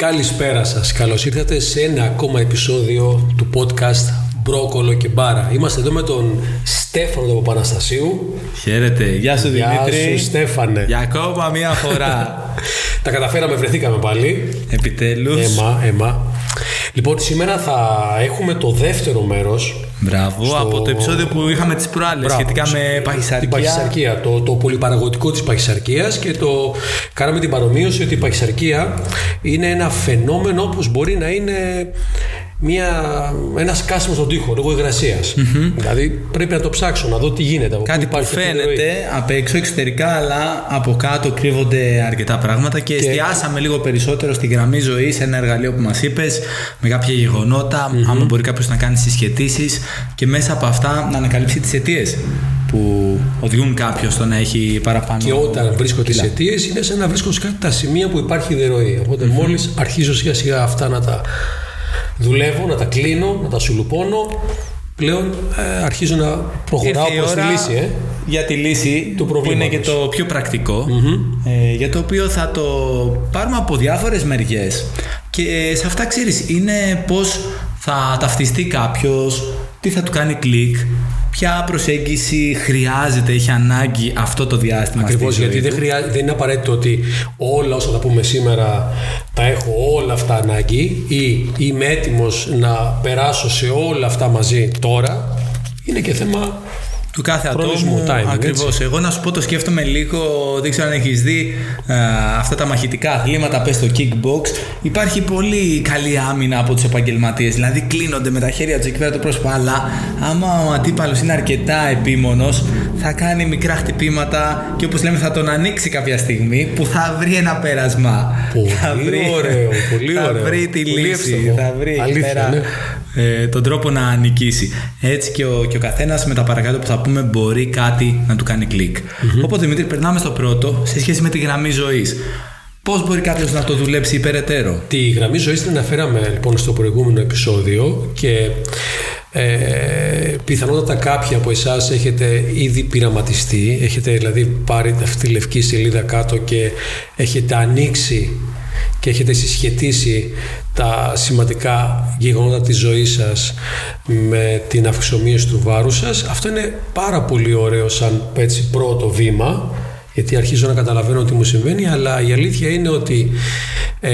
Καλησπέρα σας. Καλώς ήρθατε σε ένα ακόμα επεισόδιο του podcast Μπρόκολο και Μπάρα. Είμαστε εδώ με τον Στέφανο του Παπαναστασίου. Χαίρετε. Γεια σου Δημήτρη. Γεια σου Στέφανε. Για ακόμα μία φορά. Τα καταφέραμε, βρεθήκαμε πάλι. Επιτέλους. Έμα, έμα. Λοιπόν, σήμερα θα έχουμε το δεύτερο μέρος Μπράβο, Στο- από το επεισόδιο που είχαμε τις προάλλες Μπράβο, σχετικά με την παχυσαρκία. παχυσαρκία, το, το πολυπαραγωγικό της παχυσαρκίας και το κάναμε την παρομοίωση ότι η παχυσαρκία είναι ένα φαινόμενο όπως μπορεί να είναι μια, ένας σκάσιμο στον τοίχο λόγω υγρασίας. Δηλαδή πρέπει να το ψάξω, να δω τι γίνεται. από πού Κάτι που υπάρχει αυτή η ροή. φαίνεται απ' έξω εξωτερικά, αλλά από κάτω κρύβονται αρκετά πράγματα και, εστιάσαμε λίγο περισσότερο στη γραμμή ζωής, ένα εργαλείο που μας είπες, με κάποια γεγονότα, άμα μπορεί κάποιος να κάνει συσχετήσεις και μέσα από αυτά να ανακαλύψει τις αιτίες που οδηγούν κάποιος στο να έχει παραπάνω. Και όταν βρίσκω τις κιλά. αιτίες, είναι σαν να βρίσκω σε κάτι τα σημεία που υπάρχει ιδεροή. Οπότε μόλις αρχίζω σιγά σιγά αυτά να τα δουλεύω, να τα κλείνω, να τα σουλουπώνω, πλέον ε, αρχίζω να προχωράω Ήρθε η προς τη ώρα λύση. Ε. για τη λύση Του που είναι προβλήματος. και το πιο πρακτικο ε, για το οποίο θα το πάρουμε από διάφορες μεριές και σε αυτά ξέρεις είναι πως θα ταυτιστεί κάποιος τι θα του κάνει κλικ ποια προσέγγιση χρειάζεται, έχει ανάγκη αυτό το διάστημα Ακριβώς στη ζωή γιατί δεν, του. χρειά... δεν είναι απαραίτητο ότι όλα όσα θα πούμε σήμερα τα έχω όλα αυτά ανάγκη ή είμαι έτοιμος να περάσω σε όλα αυτά μαζί τώρα. Είναι και θέμα του κάθε Χρονισμού, ατόμου. timing, Ακριβώς. έτσι. Εγώ να σου πω το σκέφτομαι λίγο, δεν ξέρω αν έχεις δει α, αυτά τα μαχητικά αθλήματα, πες στο kickbox. Υπάρχει πολύ καλή άμυνα από τους επαγγελματίες. Δηλαδή κλείνονται με τα χέρια τους εκεί πέρα το πρόσωπο. Αλλά άμα ο αντίπαλος είναι αρκετά επίμονος, θα κάνει μικρά χτυπήματα και όπως λέμε θα τον ανοίξει κάποια στιγμή που θα βρει ένα πέρασμα. Πολύ θα ωραίο, πολύ θα ωραίο. βρει τη Πολύ λύση. εύστοχο. Θα βρει εκεί Αλήθεια, πέρα ναι. Ε, τον τρόπο να νικήσει. Έτσι και ο, και ο καθένας με τα παρακάτω που θα πούμε μπορεί κάτι να του κάνει κλικ. Οπότε Δημήτρη, περνάμε στο πρώτο σε σχέση με τη γραμμή ζωής. Πώς μπορεί κάποιος να το δουλέψει υπεραιτέρω; Τη γραμμή ζωής την αναφέραμε λοιπόν στο προηγούμενο επεισόδιο και ε, πιθανότατα κάποιοι από εσάς έχετε ήδη πειραματιστεί, έχετε δηλαδή πάρει αυτή τη λευκή σελίδα κάτω και έχετε ανοίξει και έχετε συσχετίσει τα σημαντικά γεγονότα της ζωής σας με την αυξομοίωση του βάρους σας. Αυτό είναι πάρα πολύ ωραίο σαν έτσι πρώτο βήμα γιατί αρχίζω να καταλαβαίνω τι μου συμβαίνει, αλλά η αλήθεια είναι ότι ε,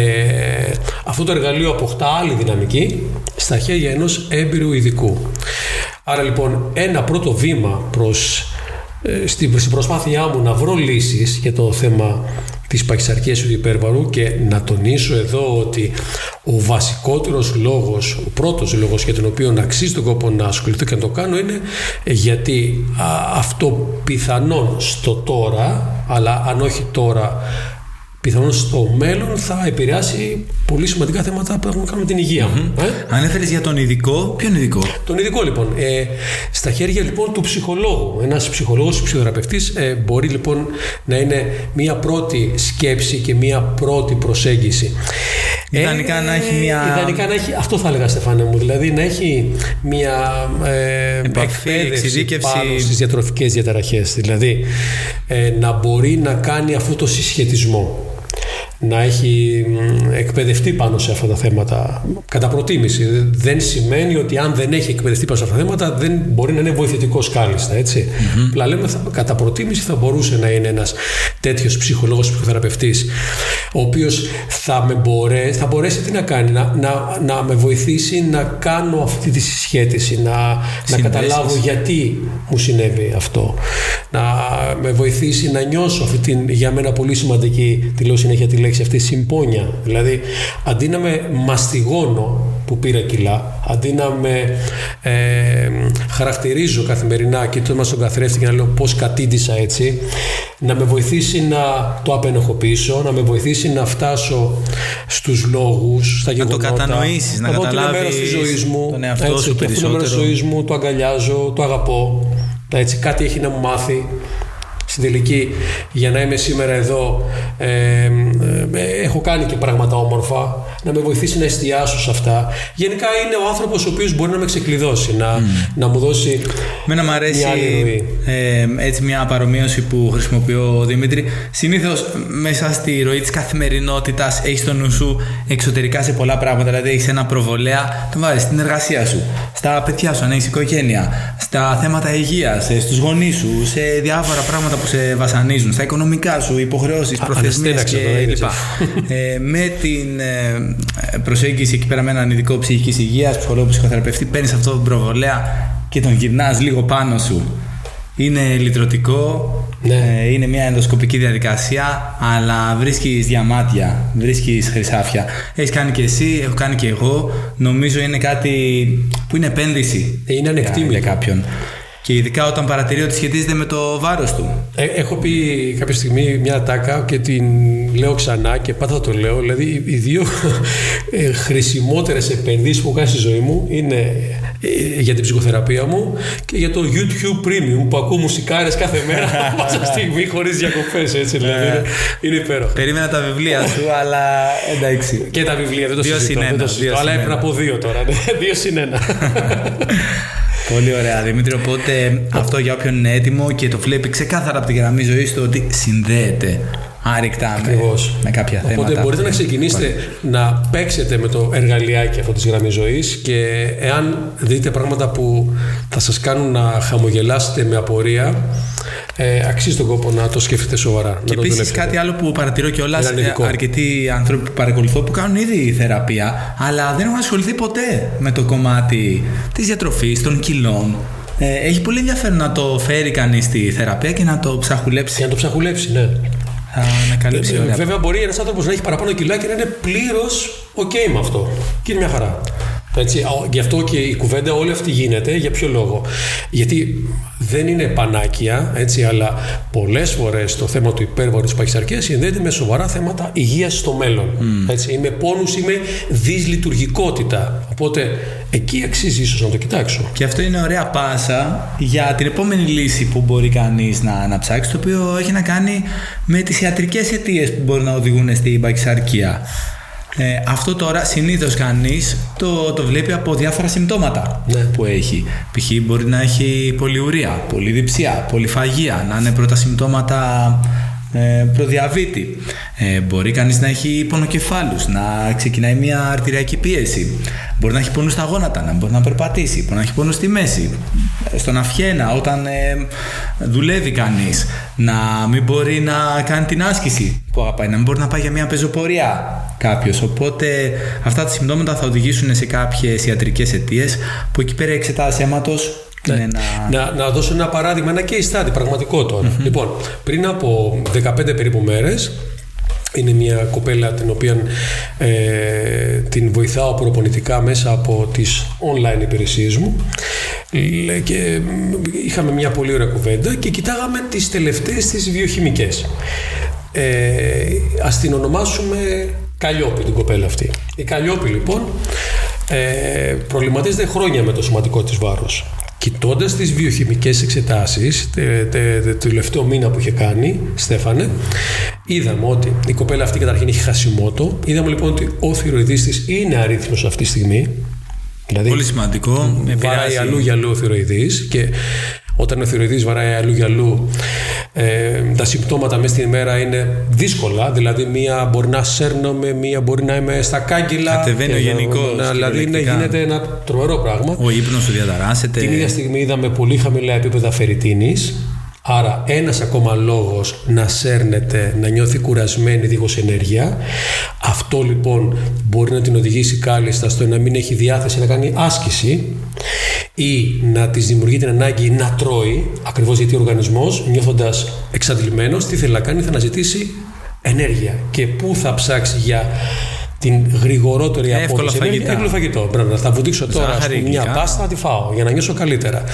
αυτό το εργαλείο αποκτά άλλη δυναμική στα χέρια ενός έμπειρου ειδικού. Άρα λοιπόν ένα πρώτο βήμα προς, ε, στην, στην προσπάθειά μου να βρω λύσεις για το θέμα της παχυσαρκίας του υπέρβαρου και να τονίσω εδώ ότι ο βασικότερος λόγος, ο πρώτος λόγος για τον οποίο αξίζει τον κόπο να ασχοληθώ και να το κάνω είναι γιατί α, αυτό πιθανόν στο τώρα, αλλά αν όχι τώρα, πιθανόν στο μέλλον θα επηρεάσει πολύ σημαντικά θέματα που έχουν να κάνουν με την υγεία μου. Ε; Ανέφερε για τον ειδικό. Ποιον ειδικό; Τον ειδικό λοιπόν. Ε, στα χέρια λοιπόν του ψυχολόγου. Ένας ψυχολόγος, ψυχοθεραπευτής ε, μπορεί λοιπόν να είναι μία πρώτη σκέψη και μία πρώτη προσέγγιση. Ιδανικά να έχει μία- Ιδανικά να έχει, αυτό θα έλεγα Στεφάνε μου, δηλαδή να έχει μία ε, Επαφή, εκπαίδευση εξειδίκευση. πάνω στις διατροφικές διαταραχές. Δηλαδή ε, να μπορεί να κάνει αυτό το συσχετισμό να έχει μ, εκπαιδευτεί πάνω σε αυτά τα θέματα κατά προτίμηση. Δεν σημαίνει ότι αν δεν έχει εκπαιδευτεί πάνω σε αυτά τα θέματα δεν μπορεί να είναι βοηθητικός κάλλιστα. Έτσι. Απλά λέμε θα, κατά προτίμηση θα μπορούσε να είναι ένας τέτοιος ψυχολόγος ψυχοθεραπευτής ο οποίος θα, με μπορέ, θα μπορέσει τι να κάνει, να, να, να με βοηθήσει να κάνω αυτή τη συσχέτιση, να, να Συνδέσεις. καταλάβω γιατί μου συνέβη αυτό. Να με βοηθήσει να νιώσω αυτή την για μένα πολύ σημαντική, τη λέω συνέχεια τη λέξη αυτή, συμπόνια. Δηλαδή, αντί να με μαστιγώνω που πήρα κιλά, αντί να με ε, χαρακτηρίζω καθημερινά κοιτώντα στον καθρέφτη και να λέω πώς κατήντησα έτσι, να με βοηθήσει να το απενοχοποιήσω, να με βοηθήσει να φτάσω στους λόγους, στα το γεγονότα. κατανοήσεις, να δω ότι είναι καταλάβεις μέρος της ζωής μου, τον εαυτό σου και αυτό είναι μέρος της περισσότερο. ζωής μου, το αγκαλιάζω, το αγαπώ. Έτσι, κάτι έχει να μου μάθει. Στην τελική για να είμαι σήμερα εδώ ε, ε, έχω κάνει και πράγματα όμορφα να με βοηθήσει να εστιάσω σε αυτά. Γενικά είναι ο άνθρωπος ο οποίος μπορεί να με ξεκλειδώσει, να, να μου δώσει Μένα μου αρέσει ε, έτσι μια παρομοίωση που χρησιμοποιώ ο Δημήτρη. Συνήθως μέσα στη ροή της καθημερινότητας έχεις το νου σου εξωτερικά σε πολλά πράγματα. Δηλαδή έχεις ένα προβολέα, το βάζεις στην εργασία σου, στα παιδιά σου, αν έχεις οικογένεια, στα θέματα υγείας, στους γονείς σου, σε διάφορα πράγματα που σε βασανίζουν, στα οικονομικά σου, υποχρεώσεις, προθεσμίες κλπ. ε, με την ε, προσέγγιση εκεί πέρα με έναν ειδικό ψυχικής υγείας, ψυχολόγο, ψυχοθεραπευτή, παίρνεις αυτό το προβολέα και τον γυρνάς λίγο πάνω σου. Είναι λυτρωτικό, Ναι. ε, είναι μια ενδοσκοπική διαδικασία, αλλά βρίσκεις διαμάτια, βρίσκεις χρυσάφια. Έχεις κάνει και εσύ, έχω κάνει και εγώ. Νομίζω είναι κάτι που είναι επένδυση Είναι για, ανεκτήμητο. για κάποιον. Και ειδικά όταν παρατηρεί ότι σχετίζεται με το βάρος του. Ε, έχω πει κάποια στιγμή μια τάκα και την λέω ξανά και πάντα θα το λέω. Δηλαδή, οι- οι δύο ε, χρησιμότερες επενδύσεις που έχω κάνει στη ζωή μου είναι ε, για την ψυχοθεραπεία μου και για το YouTube Premium που ακούω μουσικάρες κάθε μέρα πάσα στιγμή χωρίς διακοπές. Έτσι, δηλαδή. είναι, είναι υπέροχο. Περίμενα τα βιβλία σου, αλλά εντάξει. Και τα βιβλία, δεν το Δύο συζητώ. συν δεν το ένα, συζητώ, δύο αλλά συν έπρεπε να ένα. πω δύο τώρα. ναι. δύο συν ένα. Πολύ ωραία, Δημήτρη. Οπότε αυτό για όποιον είναι έτοιμο και το βλέπει ξεκάθαρα από τη γραμμή ζωής του ότι συνδέεται άρρηκτα με, Ακριβώς. με κάποια Οπότε θέματα. μπορείτε να ξεκινήσετε να παίξετε με το εργαλειάκι αυτό της γραμμής ζωής και εάν δείτε πράγματα που θα σας κάνουν να χαμογελάσετε με απορία ε, αξίζει τον κόπο να το σκεφτείτε σοβαρά. Και να το επίσης δουλέψετε. κάτι άλλο που παρατηρώ κιόλας, Έναν ειδικό. αρκετοί άνθρωποι που παρακολουθώ που κάνουν ήδη θεραπεία, αλλά δεν έχουν ασχοληθεί ποτέ με το κομμάτι της διατροφής, των κιλών. Ε, έχει πολύ ενδιαφέρον να το φέρει κανείς στη θεραπεία και να το ψαχουλέψει. Για να το ψαχουλέψει, ναι. Θα ανακαλύψει Ε, ωραία. Βέβαια, μπορεί ένας άνθρωπος να έχει παραπάνω κιλά και να είναι πλήρως OK με αυτό. Και είναι μια χαρά. Έτσι, α, γι' αυτό και η κουβέντα όλη αυτή γίνεται. Για ποιο λόγο; Γιατί δεν είναι πανάκια, έτσι, αλλά πολλές φορές το θέμα του υπέρβαρου τη παχυσαρκία συνδέεται με σοβαρά θέματα υγείας στο μέλλον. Έτσι, ή με πόνους ή με δυσλειτουργικότητα. Οπότε εκεί αξίζει ίσως να το κοιτάξω. Και αυτό είναι ωραία πάσα για την επόμενη λύση που μπορεί κανείς να, να ψάξει, το οποίο έχει να κάνει με τις ιατρικές αιτίες που μπορεί να οδηγούν στην παχυσαρκία. Ε, αυτό τώρα συνήθως κανείς το, το βλέπει από διάφορα συμπτώματα Ναι. που έχει. Π.χ. μπορεί να έχει πολυουρία, πολυδιψία, πολυφαγία, να είναι πρώτα συμπτώματα ε, προδιαβήτη. Ε, μπορεί κανείς να έχει πονοκεφάλους, να ξεκινάει μια αρτηριακή πίεση. Μπορεί να έχει πόνους στα γόνατα, να μπορεί να περπατήσει, μπορεί να έχει πόνους στη μέση, ε, στον αυχένα όταν ε, δουλεύει κανείς, να μην μπορεί να κάνει την άσκηση που αγαπάει, να μην μπορεί να πάει για μια πεζοπορία κάποιος. Οπότε αυτά τα συμπτώματα θα οδηγήσουν σε κάποιες ιατρικές αιτίες που εκεί πέρα η εξετάση αίματος είναι ένα... Να, να δώσω ένα παράδειγμα, ένα case study πραγματικό τώρα. Λοιπόν, πριν από 15 περίπου μέρες, είναι μια κοπέλα την οποία ε, την βοηθάω προπονητικά μέσα από τις online υπηρεσίες μου Λέ- και μ, είχαμε μια πολύ ωραία κουβέντα και κοιτάγαμε τις τελευταίες τις βιοχημικές. Ε, ας την ονομάσουμε Καλλιόπη την κοπέλα αυτή. Η Καλλιόπη λοιπόν ε, προβληματίζεται χρόνια με το σωματικό της βάρος. Κοιτώντας τις βιοχημικές εξετάσεις τε, τε, τε, το τελευταίο μήνα που είχε κάνει, Στέφανε, είδαμε ότι η κοπέλα αυτή καταρχήν έχει χασιμότο. Είδαμε λοιπόν ότι ο θηροειδής της είναι αρρύθμιος αυτή τη στιγμή. Δηλαδή, Πολύ σημαντικό. βαράει επηρεάζει- αλλού για αλλού ο θηροειδής και όταν ο θηροειδής βαράει αλλού για αλλού ε, τα συμπτώματα μέσα στην ημέρα είναι δύσκολα δηλαδή μία μπορεί να σέρνομαι, μία μπορεί να είμαι στα κάγκελα Κατεβαίνει ο και να- γενικός, να- δηλαδή είναι, κυριολεκτικά. γίνεται ένα τρομερό πράγμα Ο ύπνος σου διαταράσσεται. την ίδια στιγμή είδαμε πολύ χαμηλά επίπεδα φερριτίνης Άρα ένας ακόμα λόγος να σέρνεται, να νιώθει κουρασμένη δίχως ενέργεια. Αυτό λοιπόν μπορεί να την οδηγήσει κάλλιστα στο να μην έχει διάθεση να κάνει άσκηση ή να της δημιουργεί την ανάγκη να τρώει, ακριβώς γιατί ο οργανισμός νιώθοντας εξαντλημένος, τι θέλει να κάνει, θα αναζητήσει ενέργεια. Και πού θα ψάξει για την γρηγορότερη Εύκολα απόδοση ενέργειας; φαγητά. Εύκολο φαγητό. Μπράβο, θα βουτήξω τώρα Ζάχαρη, ας πούμε, μια γλυκά. πάστα να τη φάω για να νιώσω καλύτερα.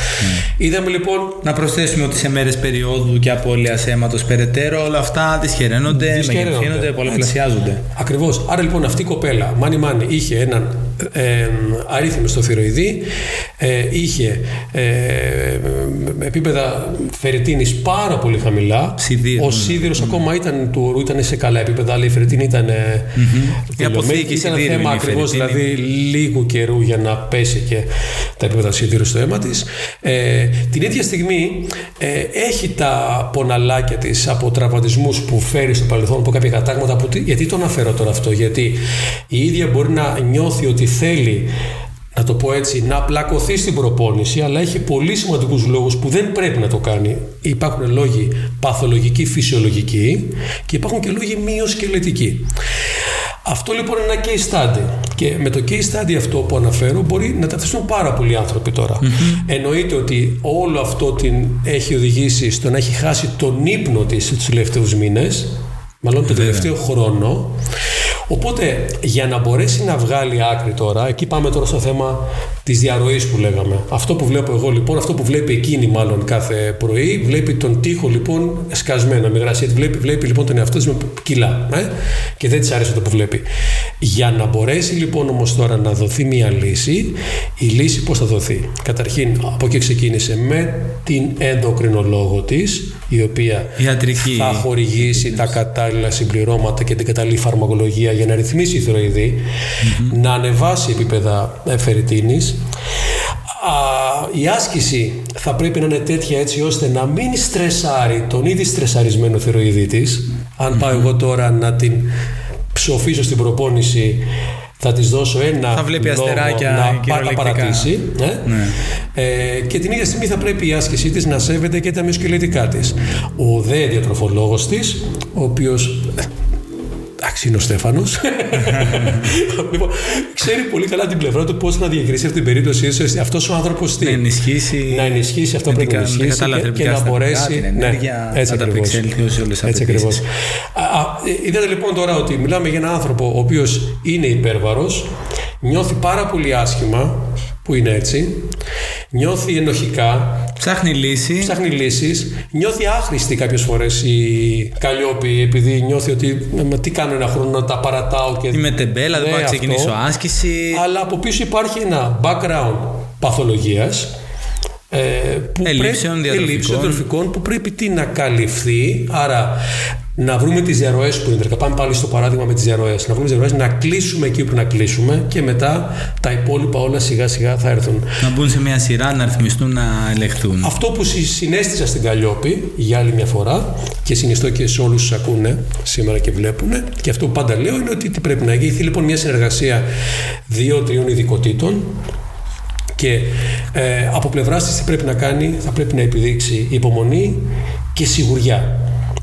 Είδαμε λοιπόν Να προσθέσουμε ότι σε μέρες περίοδου και απώλειας αίματος περαιτέρω όλα αυτά δυσχεραίνονται, Δυσχεραίνονται. μεγεθύνονται, πολλαπλασιάζονται. Ακριβώς. Άρα λοιπόν αυτή η κοπέλα, μάνι μάνι, είχε έναν ε, αρρύθμιση στο θηροειδή, ε, είχε ε, επίπεδα φερριτίνης πάρα πολύ χαμηλά. Σιδήρου, Ο ναι. σίδηρος ακόμα ήταν, του ορού ήταν σε καλά επίπεδα, αλλά η φερριτίνη ήταν mm-hmm. Η αποθήκη Ήταν σιδήρου θέμα είναι η ακριβώς φερριτίνη. δηλαδή λίγου καιρού για να πέσει και τα επίπεδα σιδήρου στο αίμα της. Ε, την ίδια στιγμή ε, έχει τα ποναλάκια της από τραυματισμούς που φέρει στο παρελθόν από κάποια κατάγματα. Που, γιατί το αναφέρω τώρα αυτό, γιατί η ίδια μπορεί να νιώθει ότι θέλει να το πω έτσι, να πλακωθεί στην προπόνηση, αλλά έχει πολύ σημαντικούς λόγους που δεν πρέπει να το κάνει. Υπάρχουν λόγοι παθολογικοί, φυσιολογικοί και υπάρχουν και λόγοι μειοσκελετικοί. Αυτό λοιπόν είναι ένα case study. Και με το case study αυτό που αναφέρω μπορεί να ταυτιστούν πάρα πολλοί άνθρωποι τώρα. Εννοείται ότι όλο αυτό την έχει οδηγήσει στο να έχει χάσει τον ύπνο της τους τελευταίους μήνες, μάλλον τον τελευταίο χρόνο. Οπότε για να μπορέσει να βγάλει άκρη τώρα, εκεί πάμε τώρα στο θέμα της διαρροής που λέγαμε. Αυτό που βλέπω εγώ λοιπόν, αυτό που βλέπει εκείνη μάλλον κάθε πρωί, βλέπει τον τοίχο λοιπόν σκασμένο με γρασία. Βλέπει, βλέπει λοιπόν τον εαυτό της με κιλά ε; και δεν της άρεσε αυτό που βλέπει. Για να μπορέσει λοιπόν όμως τώρα να δοθεί μια λύση, η λύση πώς θα δοθεί; Καταρχήν από εκεί ξεκίνησε με την ενδοκρινολόγο της, η οποία Ιατρική. θα χορηγήσει τα κατάλληλα συμπληρώματα και την κατάλληλη φαρμακολογία για να ρυθμίσει η θηροειδή, να ανεβάσει επίπεδα φερριτίνης. Α, η άσκηση θα πρέπει να είναι τέτοια έτσι ώστε να μην στρεσάρει τον ήδη στρεσαρισμένο θηροειδή της. Αν πάω εγώ τώρα να την ψοφήσω στην προπόνηση θα της δώσω ένα Θα βλέπει λόγο αστεράκια να πάει τα κυριολεκτικά. παρατήσει ε; Ναι. Ε, και την ίδια στιγμή θα πρέπει η άσκησή της να σέβεται και τα μυοσκελετικά της. Ο δε διατροφολόγος της, ο οποίος ε, Εντάξει, είναι ο Στέφανος. λοιπόν, ξέρει πολύ καλά την πλευρά του πώς να διακρίσει αυτή την περίπτωση. Αυτός ο άνθρωπος τι; Να ενισχύσει, να ενισχύσει αυτό με που πρέπει να την κα- ενισχύσει με τα και, και λαθρεπτικά να στατικά, μπορέσει. την ενέργεια, ναι, έτσι να τα ακριβώς. απεξέλθει σε όλες τις Έτσι απαιτήσεις. ακριβώς. Α, α, ε, Είδατε λοιπόν τώρα ότι μιλάμε για έναν άνθρωπο ο οποίος είναι υπέρβαρος, νιώθει πάρα πολύ άσχημα, που είναι έτσι, νιώθει ενοχικά, Ψάχνει λύση. ψάχνει λύσεις, νιώθει άχρηστη κάποιες φορές η Καλλιόπη επειδή νιώθει ότι «Ε, μα τι κάνω ένα χρόνο να τα παρατάω και Είμαι τεμπέλα, δεν Ναι, πάω να αυτό. ξεκινήσω άσκηση. αλλά από πίσω υπάρχει ένα background παθολογίας ε, που Ελλείψεων πρέπει, διατροφικών. ελλείψεων διατροφικών που πρέπει τι να καλυφθεί άρα να βρούμε τις διαρροές που είναι πάμε πάλι στο παράδειγμα με τις διαρροές να βρούμε τις διαρροές, να κλείσουμε εκεί που να κλείσουμε και μετά τα υπόλοιπα όλα σιγά σιγά θα έρθουν Να μπουν σε μια σειρά, να ρυθμιστούν, να ελεγχθούν. αυτό που συ- συνέστησα στην Καλλιόπη για άλλη μια φορά και συνιστώ και σε όλους τους ακούνε σήμερα και βλέπουν και αυτό που πάντα λέω είναι ότι τι πρέπει να γίνει. λοιπόν μια συνεργασία δύο-τριών ειδικοτήτων και ε, από πλευράς της τι πρέπει να κάνει, θα πρέπει να επιδείξει υπομονή και σιγουριά.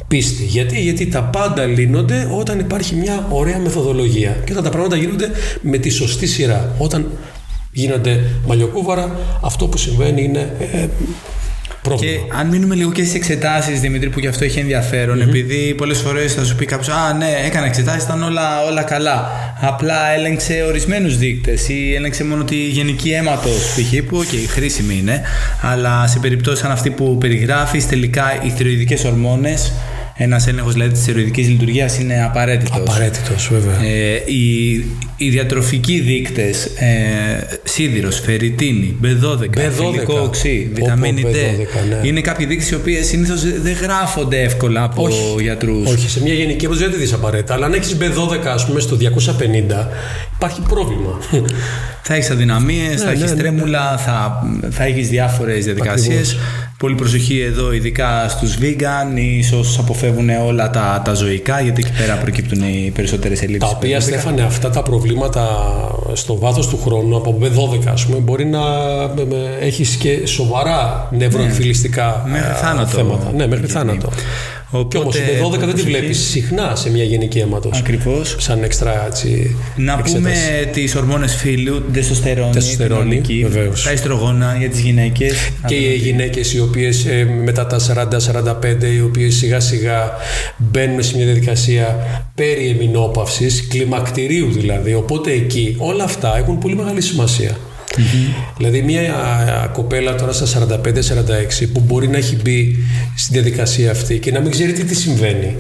Πίστη. Γιατί; Γιατί τα πάντα λύνονται όταν υπάρχει μια ωραία μεθοδολογία και όταν τα πράγματα γίνονται με τη σωστή σειρά. Όταν γίνονται μαλλιοκούβαρα, αυτό που συμβαίνει είναι ε, πρόβλημα. Και αν μείνουμε λίγο και στις εξετάσεις, Δημήτρη, που γι' αυτό έχει ενδιαφέρον, επειδή πολλές φορές θα σου πει κάποιος, Α, ναι, έκανα εξετάσεις, ήταν όλα, όλα καλά. Απλά έλεγξε ορισμένους δείκτες ή έλεγξε μόνο τη γενική αίματος π.χ. που, OK, χρήσιμη είναι, αλλά σε περιπτώσεις σαν αυτή που περιγράφεις, τελικά οι θηροειδικέ ορμόνες, ένας έλεγχος δηλαδή της θηροειδική λειτουργίας είναι απαραίτητος. Απαραίτητος, βέβαια. Ε, οι, οι διατροφικοί δείκτες ε, σίδηρος, φερριτίνη, B12, B12. θηλυκό οξύ, Πω, βιταμίνη πω, D B12, ναι. είναι κάποιοι δείκτες οι οποίες συνήθως δεν γράφονται εύκολα από Όχι. γιατρούς Όχι, σε μια γενική έμποδο δεν τη δεις απαραίτητα. Αλλά αν έχεις B12, ας πούμε, στο 250, υπάρχει πρόβλημα. θα έχεις αδυναμίες, θα ναι, έχεις ναι, ναι. τρέμουλα, θα, θα έχεις διάφορες διαδικασίες Πολύ προσοχή εδώ, ειδικά στους vegan ή σε όσους αποφεύγουν όλα τα, τα ζωικά, γιατί εκεί πέρα προκύπτουν οι περισσότερες τα ελλείψεις. οποία, Στέφανε, αυτά τα προβλήματα στο βάθος του χρόνου, από B12, ας πούμε, μπορεί να έχεις και σοβαρά νευροεμφυλιστικά Ναι. Μέχρι ε, θάνατο. θέματα. Ναι, μέχρι θάνατο. Και όμως η B12 δεν τη προσοχή. βλέπεις συχνά σε μια γενική αίματος. Ακριβώς. Σαν έξτρα έτσι. Να εξέταση. πούμε τις ορμόνες φύλου, την τεστοστερόνη, Τεστοστερόνη, την ορμική, βεβαίως. τα ιστρογόνα για τις γυναίκες. Και οι γυναίκες οι οποίες μετά τα 40-45, οι οποίες σιγά σιγά μπαίνουν σε μια διαδικασία περί εμεινόπαυσης, κλιμακτηρίου δηλαδή. Οπότε εκεί όλα αυτά έχουν πολύ μεγάλη σημασία. Δηλαδή μια α, κοπέλα τώρα στα 45-46 που μπορεί να έχει μπει στη διαδικασία αυτή και να μην ξέρει τι τη συμβαίνει.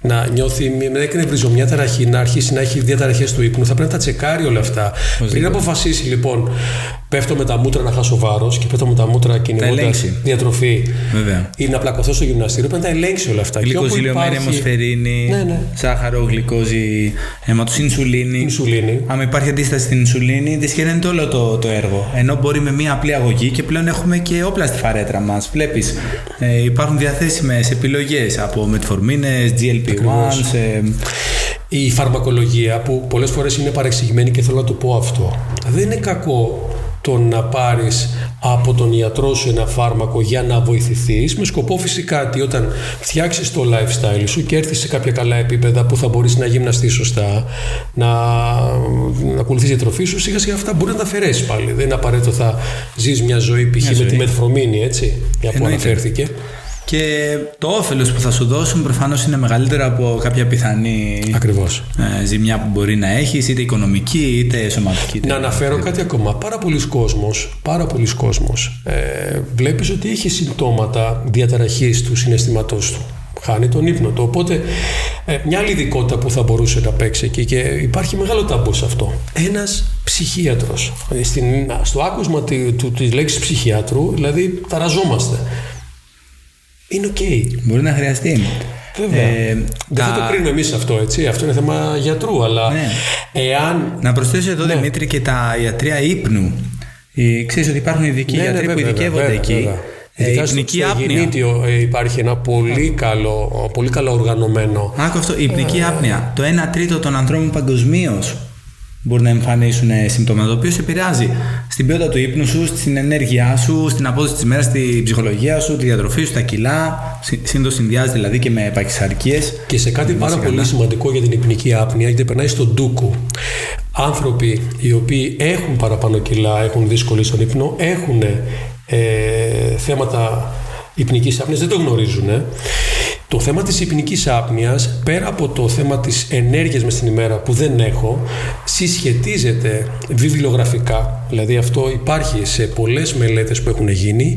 να νιώθει να εκνευριζω μια ταραχή, να αρχίσει να έχει διαταραχέ του ύπνου, θα πρέπει να τα τσεκάρει όλα αυτά. Πριν αποφασίσει λοιπόν, πέφτω με τα μούτρα να χάσω βάρος και πέφτω με τα μούτρα κυνηγώντα διατροφή Βέβαια. ή να πλακωθώ στο γυμναστήριο, πρέπει να τα ελέγξει όλα αυτά. Γλυκοζηλιωμένη υπάρχει... αιμοσφαιρίνη, ναι, ναι. ζάχαρο, γλυκόζη, αίματο, ινσουλίνη. Ινσουλίνη. Αν υπάρχει αντίσταση στην ινσουλίνη, δυσχεραίνεται όλο το, το έργο. Ενώ μπορεί με μία απλή αγωγή και πλέον έχουμε και όπλα στη φαρέτρα μας. Βλέπεις, ε, υπάρχουν διαθέσιμες επιλογές από μετφορμίνες, GLP-1. Ε... Η φαρμακολογία που πολλές φορές είναι παρεξηγημένη και θέλω να το πω αυτό. Δεν είναι κακό το να πάρεις από τον ιατρό σου ένα φάρμακο για να βοηθηθείς με σκοπό φυσικά ότι όταν φτιάξεις το lifestyle σου και έρθεις σε κάποια καλά επίπεδα που θα μπορείς να γυμναστείς σωστά να, να ακολουθείς τη τροφή σου σιγά σιγά αυτά μπορεί να τα αφαιρέσεις πάλι. Δεν είναι απαραίτητο θα ζεις μια ζωή π.χ. με τη μετφρομήνη έτσι για που αναφέρθηκε και το όφελος που θα σου δώσουν προφανώς είναι μεγαλύτερο από κάποια πιθανή Ακριβώς. Ε, ζημιά που μπορεί να έχεις, είτε οικονομική είτε σωματική. να αναφέρω κάτι ακόμα. Πάρα πολλοί κόσμος, πάρα πολλοί κόσμος ε, βλέπεις ότι έχει συμπτώματα διαταραχής του συναισθήματός του. Χάνει τον ύπνο του. Οπότε, ε, μια άλλη ειδικότητα που θα μπορούσε να παίξει εκεί και υπάρχει μεγάλο ταμπού σε αυτό. Ένας ψυχίατρος. Ε, στο άκουσμα της λέξης ψυχιάτρου, δηλαδή ταραζόμαστε είναι οκ. Μπορεί να χρειαστεί. Βέβαια. Ε, Δεν θα το κρίνουμε εμείς αυτό, έτσι. Αυτό είναι θέμα γιατρού. Αλλά ναι. εάν. Να προσθέσω εδώ, ναι. Δημήτρη, και τα ιατρία ύπνου. Ε, ξέρεις ότι υπάρχουν ειδικοί ναι, ναι γιατροί που ειδικεύονται εκεί. Βέβαια. Ε, η υπνική άπνοια. Ε, υπάρχει ένα πολύ καλό, πολύ καλό οργανωμένο. Άκου αυτό, η υπνική άπνοια. Το 1 τρίτο των ανθρώπων παγκοσμίως μπορεί να εμφανίσουν συμπτώματα, το οποίο σε επηρεάζει στην ποιότητα του ύπνου σου, στην ενέργειά σου, στην απόδοση της μέρας, στην ψυχολογία σου, τη διατροφή σου, τα κιλά. Σύντος συνδυάζει δηλαδή και με παχυσαρκίες. Και σε κάτι πάρα πολύ σημαντικό για την υπνική άπνοια, γιατί περνάει στον ντούκου. Άνθρωποι οι οποίοι έχουν παραπάνω κιλά, έχουν δύσκολη στον ύπνο, έχουν ε, θέματα υπνικής άπνοιας, δεν το γνωρίζουν. Ε. Το θέμα της υπνικής άπνοιας, πέρα από το θέμα της ενέργειας μες στην ημέρα που δεν έχω, συσχετίζεται βιβλιογραφικά, δηλαδή αυτό υπάρχει σε πολλές μελέτες που έχουν γίνει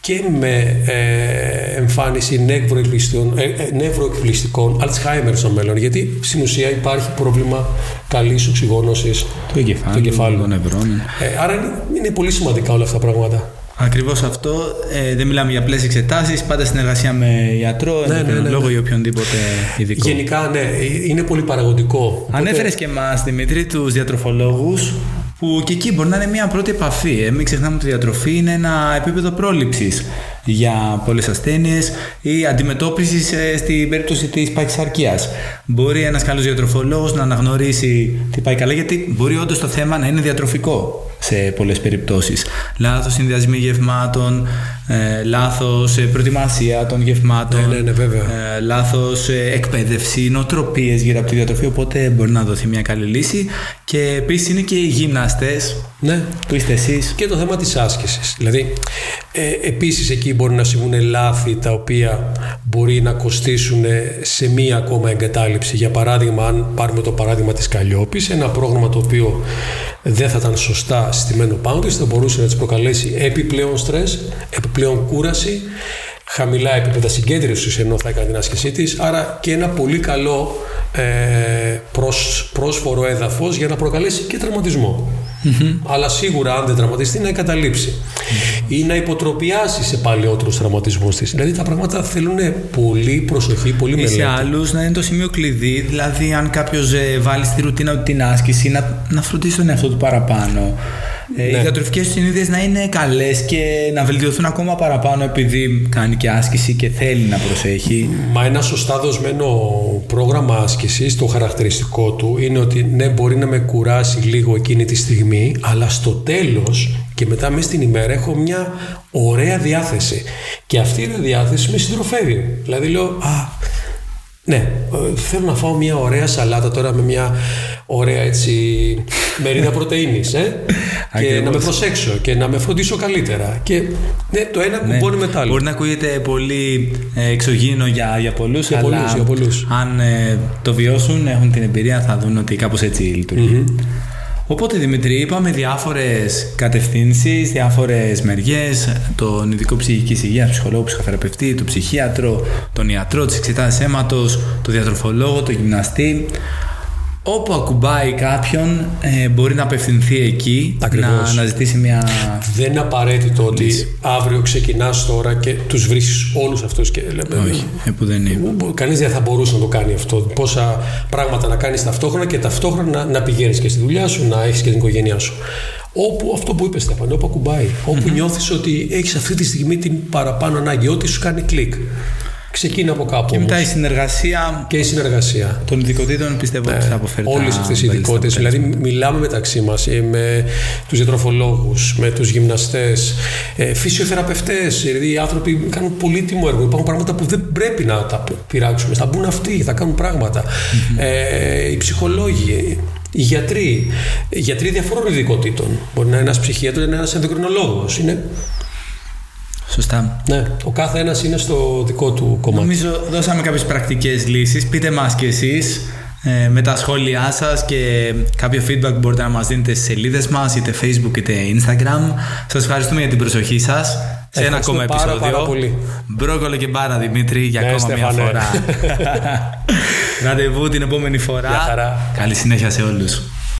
και με ε, εμφάνιση νευροεκπληστικών, ε, ε, νευροεκπληστικών Alzheimer στο μέλλον, γιατί στην ουσία υπάρχει πρόβλημα καλής οξυγόνωσης του εγκεφάλου, των νευρών. Ε, άρα είναι, είναι πολύ σημαντικά όλα αυτά τα πράγματα. Ακριβώς αυτό. Ε, δεν μιλάμε για απλές εξετάσεις. Πάντα συνεργασία με ιατρό, ναι, ναι, ναι, λόγο ή οποιονδήποτε ειδικό. Γενικά, ναι, είναι πολύ παραγωγικό. Ανέφερες και εμάς, Δημήτρη, τους διατροφολόγους που και εκεί μπορεί να είναι μια πρώτη επαφή. Ε, μην ξεχνάμε ότι η διατροφή είναι ένα επίπεδο πρόληψης για πολλές ασθένειες ή αντιμετώπισης ε, στην περίπτωση της παχυσαρκίας. Μπορεί ένας καλός διατροφολόγος να αναγνωρίσει τι πάει καλά, γιατί μπορεί όντως το θέμα να είναι διατροφικό σε πολλές περιπτώσεις. Λάθος συνδυασμοί γευμάτων, ε, λάθος ε, προετοιμασία των γευμάτων, ναι, ναι, ναι, βέβαια. ε, λάθος ε, εκπαίδευση, νοοτροπίες γύρω από τη διατροφή. Οπότε μπορεί να δοθεί μια καλή λύση. Και επίσης είναι και οι γυμναστέ ναι. που είστε εσείς. Και το θέμα της άσκησης. Δηλαδή, ε, επίσης εκεί μπορεί να συμβούν λάθη τα οποία μπορεί να κοστίσουν σε μία ακόμα εγκατάλειψη. Για παράδειγμα, αν πάρουμε το παράδειγμα της Καλλιόπης, ένα πρόγραμμα το οποίο δεν θα ήταν σωστά στημένο πάνω της, θα μπορούσε να της προκαλέσει επιπλέον στρες, επιπλέον κούραση, χαμηλά επίπεδα συγκέντρωσης ενώ θα έκανε την άσκησή της, άρα και ένα πολύ καλό ε, πρόσφορο έδαφος για να προκαλέσει και τραυματισμό. Αλλά σίγουρα αν δεν τραυματιστεί να εγκαταλείψει ή να υποτροπιάσει σε παλαιότερους τραυματισμούς της. Δηλαδή τα πράγματα θέλουν πολύ προσοχή, πολύ μελέτη. Σε άλλους να είναι το σημείο κλειδί, δηλαδή αν κάποιος ε, βάλει στη ρουτίνα την άσκηση, να, να φροντίσει τον εαυτό του παραπάνω. Ε, ναι. Οι διατροφικές συνήθειες να είναι καλές και να βελτιωθούν ακόμα παραπάνω επειδή κάνει και άσκηση και θέλει να προσέχει. Μα ένα σωστά δοσμένο πρόγραμμα άσκησης, το χαρακτηριστικό του είναι ότι ναι, μπορεί να με κουράσει λίγο εκείνη τη στιγμή, αλλά στο τέλος και μετά μέσα στην ημέρα έχω μια ωραία διάθεση. Και αυτή η διάθεση με συντροφεύει. Δηλαδή λέω, Α, ναι, θέλω να φάω μια ωραία σαλάτα τώρα με μια ωραία έτσι μερίδα πρωτεΐνης ε; και να με προσέξω και να με φροντίσω καλύτερα. Και ναι, το ένα κουμπώνει ναι. μετά άλλο. Μπορεί να ακούγεται πολύ ε, εξωγήινο για, για πολλούς για αλλά πολλούς, αν ε, το βιώσουν, έχουν την εμπειρία θα δουν ότι κάπως έτσι Οπότε Δημητρή, είπαμε διάφορες κατευθύνσεις, διάφορες μεριές, τον ειδικό ψυχικής υγείας, ψυχολόγο, ψυχοθεραπευτή, τον ψυχίατρο, τον ιατρό, τις εξετάσεις αίματος, τον διατροφολόγο, τον γυμναστή όπου ακουμπάει κάποιον ε, μπορεί να απευθυνθεί εκεί Ακριβώς. να αναζητήσει μια Δεν είναι απαραίτητο ότι αύριο ξεκινάς τώρα και τους βρίσκεις όλους αυτούς και λέμε. όχι, ε, που δεν είναι. Κανείς δεν θα μπορούσε να το κάνει αυτό. Πόσα πράγματα να κάνεις ταυτόχρονα και ταυτόχρονα να, να πηγαίνεις και στη δουλειά σου, να έχεις και την οικογένειά σου. Όπου αυτό που είπες, Στέφανο, όπου ακουμπάει. Όπου νιώθεις ότι έχεις αυτή τη στιγμή την παραπάνω ανάγκη, ότι σου κάνει κλικ. Ξεκίνα από κάπου. Και όμως. μετά η συνεργασία Και η συνεργασία. των ειδικοτήτων πιστεύω ότι θα αποφέρει τα Όλες αυτές οι βέλτιστα ειδικότητες. Δηλαδή, μιλάμε μεταξύ μας με τους διατροφολόγους, με τους γυμναστές, φυσιοθεραπευτές. Δηλαδή, οι άνθρωποι κάνουν πολύτιμο έργο. Υπάρχουν πράγματα που δεν πρέπει να τα πειράξουμε. Θα μπουν αυτοί, θα κάνουν πράγματα. Ε, οι ψυχολόγοι, οι γιατροί. Οι γιατροί διαφόρων ειδικότητων. Μπορεί να είναι ένας ψυχίατρος, να είναι ένας ενδοκρινολόγος. Είναι... Σωστά. Ναι, ο κάθε ένας είναι στο δικό του κομμάτι. Νομίζω δώσαμε κάποιες πρακτικές λύσεις. Πείτε μας και εσείς ε, με τα σχόλιά σας και κάποιο feedback μπορείτε να μας δίνετε στις σελίδες μας είτε facebook είτε instagram. Σας ευχαριστούμε για την προσοχή σας. Σε ένα ακόμα Ευχαριστούμε πάρα, επεισόδιο. πάρα πολύ. Μπρόκολο και μπάρα Δημήτρη για Ναι, ακόμα μια Στέφανε. φορά. Ραντεβού την επόμενη φορά. Γεια χαρά. Καλή συνέχεια σε όλους.